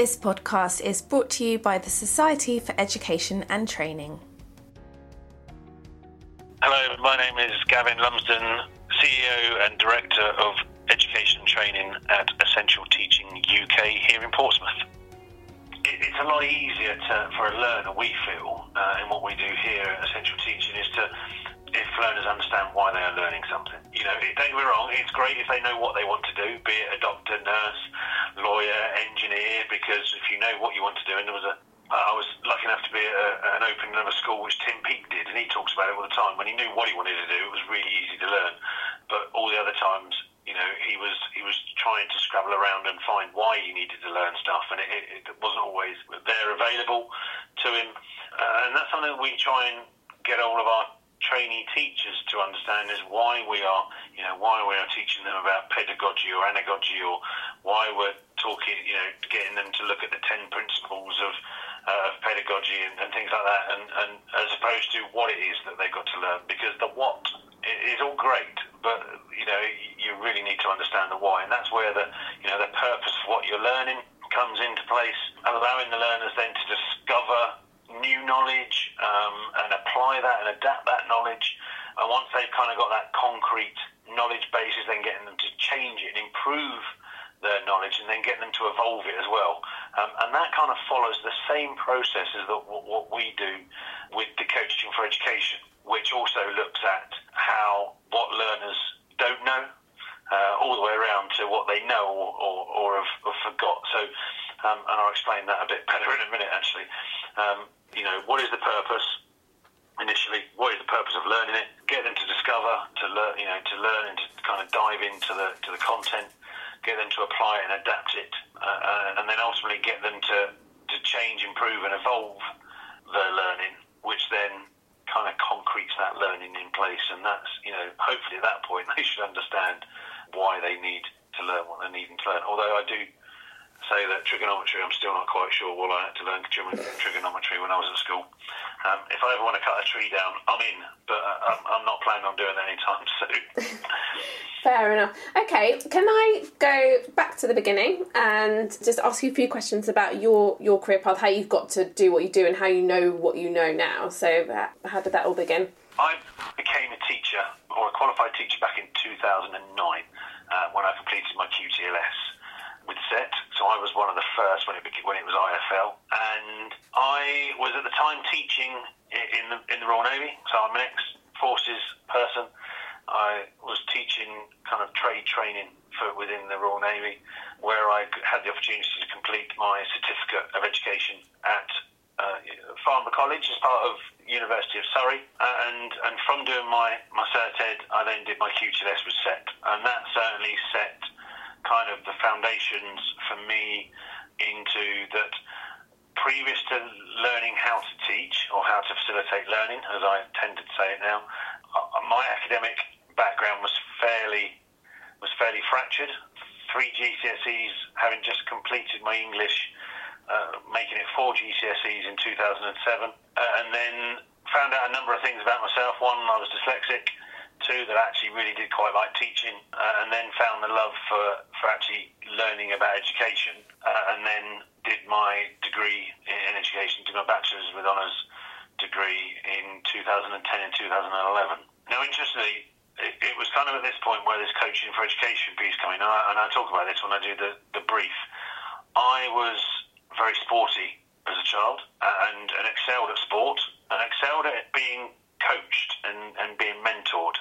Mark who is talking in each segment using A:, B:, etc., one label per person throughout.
A: This podcast is brought to you by the Society for Education and Training.
B: Hello, my name is Gavin Lumsden, CEO and Director of Education and Training at Essential Teaching UK here in Portsmouth. It's a lot easier to, for a learner, we feel, uh, in what we do here at Essential Teaching, is to if learners understand why they are learning something. You know, don't get me wrong, it's great if they know what they want to do, be it a doctor, nurse, lawyer, engineer, because if you want to do, and there was a I was lucky enough to be at an opening of a school which Tim Peake did, and he talks about it all the time. When he knew what he wanted to do, it was really easy to learn. But all the other times, you know, he was he was trying to scrabble around and find why he needed to learn stuff, and it, it, it wasn't always there available to him. Uh, and that's something that we try and get all of our trainee teachers to understand is why we are, you know, why we are teaching them about pedagogy or andragogy or why we're talking, you know, getting them to look at the 10 principles of, uh, of pedagogy and, and things like that, and, and as opposed to what it is that they've got to learn, because the what is all great, but, you know, you really need to understand the why, and that's where the, you know, the purpose of what you're learning comes into place, allowing the learners then to discover new knowledge um, and apply that and adapt that knowledge. And once they've kind of got that concrete knowledge basis, then getting them to change it and improve their knowledge and then get them to evolve it as well. Um, and that kind of follows the same processes that w- what we do with the coaching for education, which also looks at how what learners don't know uh, all the way around to what they know or, or, or have, have, forgot. So, um, and I'll explain that a bit better in a minute actually. Um, you know, what is the purpose initially? What is the purpose of learning it? Get them to discover, to learn, you know, to learn and to kind of dive into the to the content. Get them to apply and adapt it, uh, uh, and then ultimately get them to to change, improve, and evolve their learning, which then kind of concretes that learning in place. And that's you know, hopefully at that point they should understand why they need to learn what they need to learn. Although I do say that trigonometry, I'm still not quite sure what I had to learn trigonometry when I was at school. Um, if I ever want to cut a tree down, I'm in, but uh, I'm, I'm not planning on doing that anytime soon.
A: Fair enough. Okay, can I go back to the beginning and just ask you a few questions about your, your career path, how you've got to do what you do, and how you know what you know now? So, uh, how did that all begin?
B: I became a teacher, or a qualified teacher, back in 2009 uh, when I completed my QTLS with SET, so I was one of the first when it when it was IFL, and I was at the time teaching in the in the Royal Navy, so I'm an ex-forces person. I was teaching kind of trade training for within the Royal Navy, where I had the opportunity to complete my certificate of education at uh, Farnborough College as part of University of Surrey, and and from doing my my cert ed, I then did my QTLS with SET, and that certainly set kind of the foundations for me into that previous to learning how to teach or how to facilitate learning, as I tend to say it now, uh, my academic background was fairly was fairly fractured. Three GCSEs, having just completed my English, uh, making it four GCSEs in 2007, uh, and then found out a number of things about myself. One, I was dyslexic two that actually really did quite like teaching, uh, and then found the love for, for actually learning about education, uh, and then did my degree in education, did my bachelor's with honours degree in 2010 and 2011. Now, interestingly, it, was kind of at this point where this coaching for education piece coming, and I, and I talk about this when I do the, the brief. I was very sporty as a child and, and excelled at sport and excelled at being coached and, and being mentored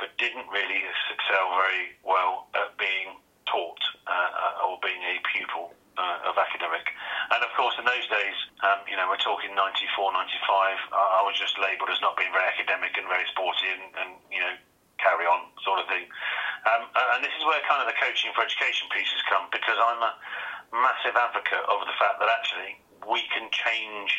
B: but didn't really excel very well at being taught uh, or being a pupil uh, of academic. And of course, in those days, um, you know, we're talking 94, 95, I, I was just labelled as not being very academic and very sporty and, and you know, carry on sort of thing. Um, and this is where kind of the coaching for education pieces come because I'm a massive advocate of the we can change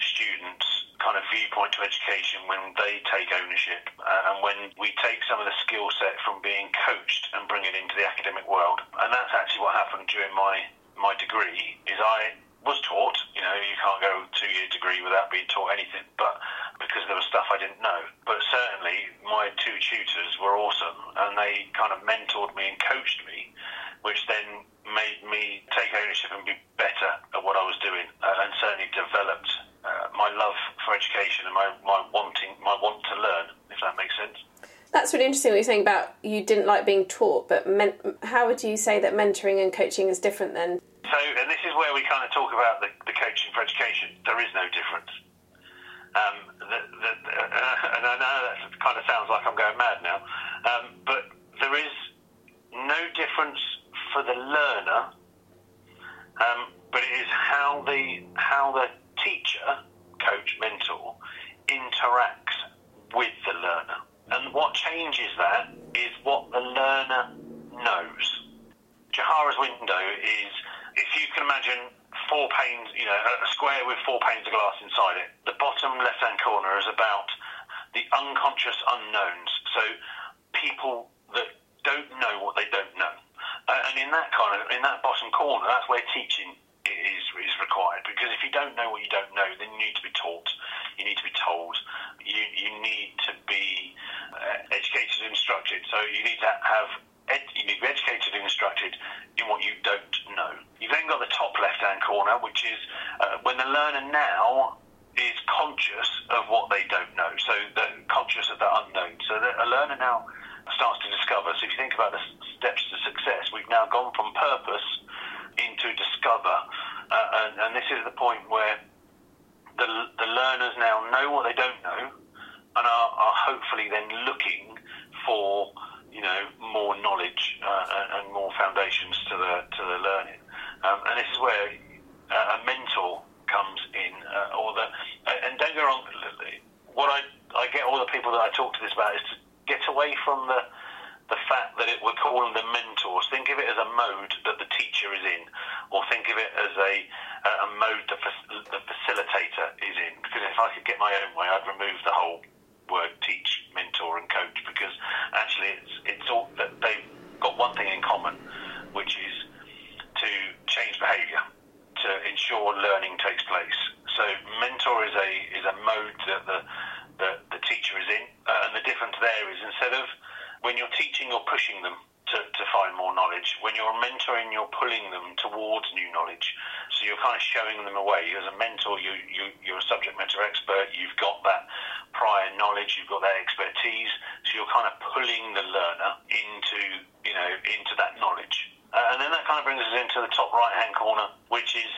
B: students' kind of viewpoint to education when they take ownership uh, and when we take some of the skill set from being coached and bring it into the academic world. And that's actually what happened during my, my degree is I was taught, you know, you can't go two year degree without being taught anything, but because there was stuff I didn't know. But certainly my two tutors were awesome and they kind of mentored me and coached me, which then made me take ownership and be better at what I was doing, uh, and certainly developed uh, my love for education and my, my wanting my want to learn. If that makes sense.
A: That's really interesting what you're saying about you didn't like being taught, but men- how would you say that mentoring and coaching is different then?
B: So, and this is where we kind of talk about the, the coaching for education. There is no difference. Um, the, the, uh, and I know that kind of sounds like I'm going mad now, um, but there is no difference for the learner, um, the how the teacher, coach, mentor interacts with the learner. And what changes that is what the learner knows. Johari's window is, if you can imagine four panes, you know, a square with four panes of glass inside it. The bottom left-hand corner is about the unconscious unknowns. So people that don't know what they don't know. Uh, and in that of, in that bottom corner, that's where teaching is required because if you don't know what you don't know, then you need to be taught. You need to be told. You you need to be uh, educated and instructed. So you need to have ed, you need to be educated and instructed in what you don't know. You've then got the top left hand corner, which is uh, when the learner now is conscious of what they don't know. So the conscious of the unknown. So a learner now starts to discover. So if you think about the steps to success, we've now gone from purpose into discover, uh, and, and, this is the point where the, the learners now know what they don't know, and are, are hopefully then looking for you know more knowledge uh, and more foundations to the to the learning, um, and this is where uh, a mentor comes in, uh, or the and don't get wrong, what I I get all the people that I talk to this about is to get away from the the fact that it, we're calling them mentors. Think of it as a mode that the teacher is in, or think of it as a, a mode that the facilitator is in. Because if I could get my own way, I'd remove the whole word teach, mentor, and coach because actually it's it's all that they've got one thing in common, which is to change behaviour to ensure learning takes place. So mentor is a is a mode that the the, the teacher is in, uh, and the difference there is instead of when you're teaching, you're pushing them find more knowledge. When you're mentoring, you're pulling them towards new knowledge. So you're kind of showing them a way. As a mentor, you, you, you're a subject matter expert. You've got that prior knowledge. You've got that expertise. So you're kind of pulling the learner into, you know, into that knowledge. Uh, and then that kind of brings us into the top right-hand corner, which is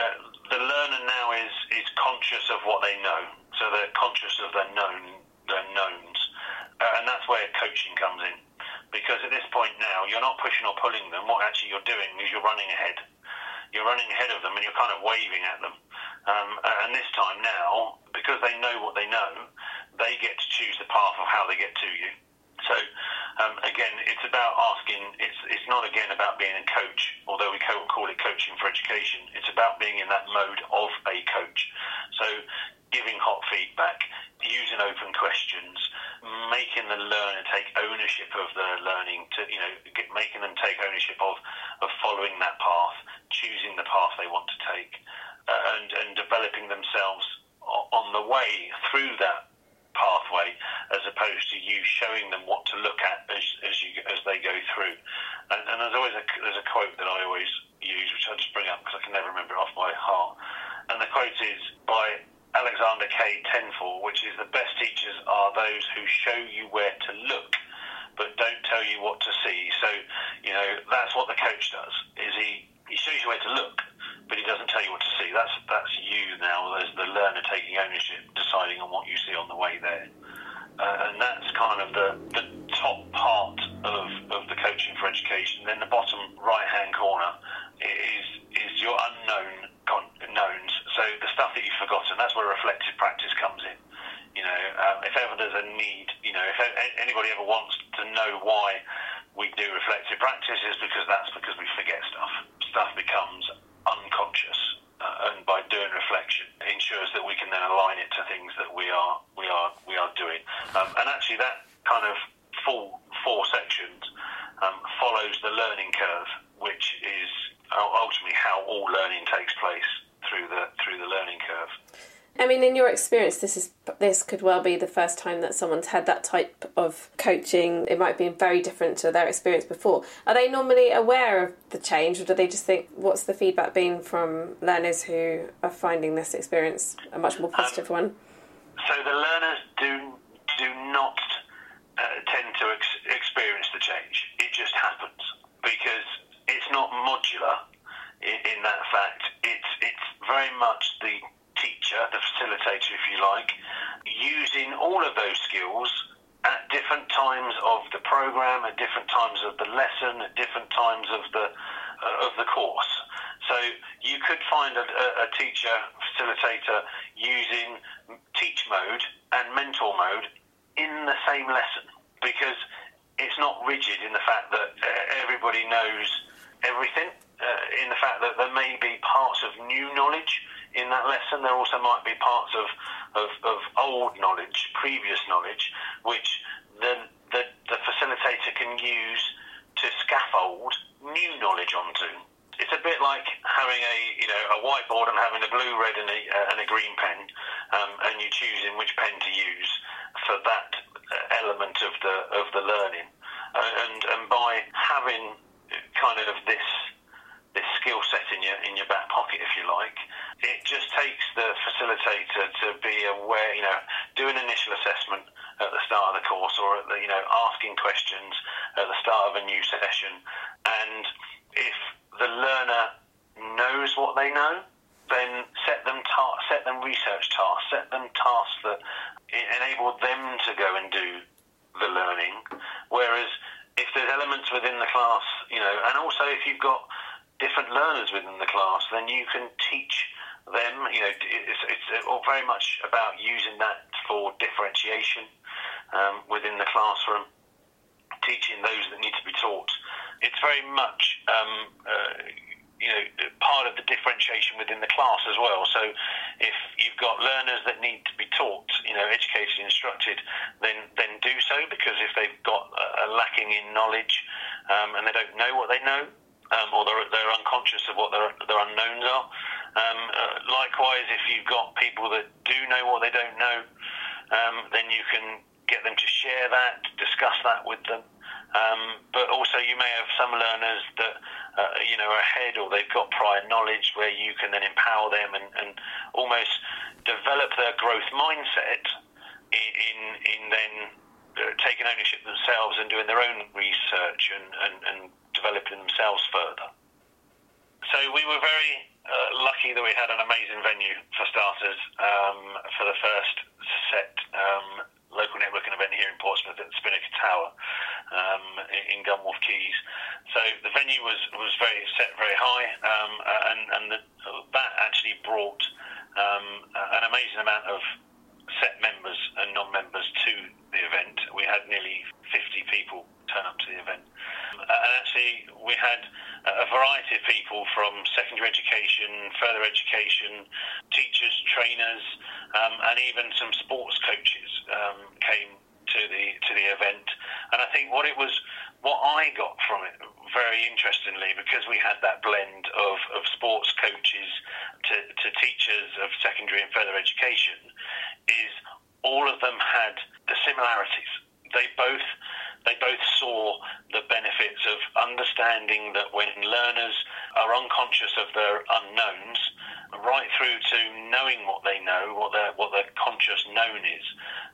B: uh, the learner now is is conscious of what they know. So they're conscious of their known their knowns. Uh, and that's where coaching comes in. Because at this point now, you're not pushing or pulling them. What actually you're doing is you're running ahead. You're running ahead of them and you're kind of waving at them. Um, and this time now, because they know what they know, they get to choose the path of how they get to you. So um, again, it's about asking. It's it's not again about being a coach, although we call it coaching for education. It's about being in that mode of a coach. So giving hot feedback, using open questions, making the learner take ownership of their learning, to you know, get, making them take ownership of, of following that path, choosing the path they want to take, uh, and, and developing themselves on the way through that pathway, as opposed to you showing them what to look at as, as you as they go through. And, and there's always a there's a quote that I always use, which I just bring up because I can never remember it off by heart. And the quote is by Alexander K. Trenfor, which is the best teachers are those who show you where to look, but don't tell you what to see. So, you know, that's what the coach does. Is he he shows you where to look, but he doesn't tell you what to see. That's that's you now as the learner taking ownership, deciding on what you see on the way there. Uh, and that's kind of the, the top part of, of the coaching for education. Then the bottom right hand corner is is your unknown knowns. So the stuff that you've forgotten, that's where reflective practice comes in. You know, um, if ever there's a need, you know, if anybody ever wants to know why we do reflective practice, is because that's because we forget stuff. Stuff becomes unconscious, uh, and by doing reflection, it ensures that we can things that we are we are we are doing. Um, and actually, that kind of full four sections um, follows the learning curve, which is ultimately how all learning takes place through the through the learning curve.
A: I mean, in your experience, this is this could well be the first time that someone's had that type of coaching, it might be very different to their experience before. Are they normally aware of the change, or do they just think, what's the feedback been from learners who are finding this experience a much more positive um, one?
B: So the learners do do not uh, tend to ex- experience the change. It just happens because it's not modular in, in that fact. It's it's very much the teacher, the facilitator, if you like, using all of those skills at different times of the program, at different times of the lesson, at different times of the uh, of the course. So you could find a, a, teacher facilitator using teach mode and mentor mode in the same lesson because it's not rigid in the fact that uh, everybody knows everything. Uh, in the fact that there may be parts of new knowledge in that lesson, there also might be parts of, of, of old knowledge, previous knowledge, which the, the, the facilitator can use to scaffold new knowledge onto. It's a bit like having a you know a whiteboard and having a blue, red, and a, uh, and a green pen, um, and you choosing which pen to use for that uh, element of the of the learning, uh, and and by having kind of this this skill set in your in your back pocket, if you like, it just takes the facilitator to be aware, you know, do an initial assessment at the start of the course or, at the, you know, asking questions at the start of a new session. And if the learner knows what they know, then set them ta- set them research tasks, set them tasks that enable them to go and do the learning. Whereas if there's elements within the class, you know, and also if you've got different learners within the class, then you can teach them. You know, it's, it's all very much about using that for differentiation um, within the classroom, teaching those that need to be taught. It's very much, um, uh, you know, part of the differentiation within the class as well. So if you've got learners that need to be taught, you know, educated, instructed, then then do so because if they've got a lacking in knowledge um, and they don't know what they know, um, or they're, they're unconscious of what their, their unknowns are. Um, uh, likewise, if you've got people that do know what they don't know, um, then you can get them to share that, discuss that with them. Um, but also, you may have some learners that uh, you know are ahead, or they've got prior knowledge, where you can then empower them and, and almost develop their growth mindset in in, in then uh, taking ownership themselves and doing their own research and, and, and developing themselves further. So we were very uh, lucky that we had an amazing venue for starters um, for the first set um, local networking event here in Portsmouth at Spinnaker Tower um, in Gunwharf Quays. So the venue was, was very set very high, um, and, and the, that actually brought um, an amazing amount of set members and non-members to the event. We had nearly 50 people turn up to the event. And actually, we had a variety of people from secondary education, further education, teachers, trainers, um, and even some sports coaches um, came to the to the event. And I think what it was, what I got from it, very interestingly, because we had that blend of, of sports coaches to, to teachers of secondary and further education, is all of them had the similarities. They both they both saw the benefits of understanding that when learners are unconscious of their unknowns, right through to knowing what they know, what their what their conscious known is,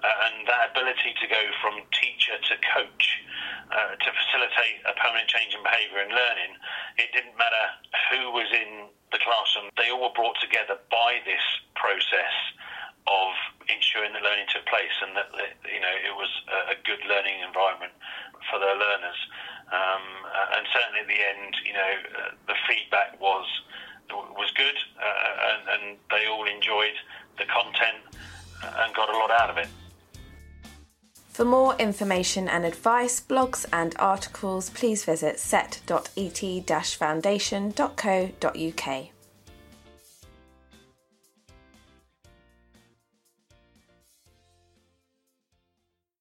B: uh, and that ability to go from teacher to coach uh, to facilitate a permanent change in behaviour and learning. It didn't matter who was in the classroom; they all were brought together by this process of ensuring that learning took place and that you know it was a good learning environment for their learners. Um, and certainly at the end, you know, uh, the feedback was was good, uh, and, and they all enjoyed the content and got a lot out of it.
A: For more information and advice, blogs and articles, please visit set.et-foundation.co.uk.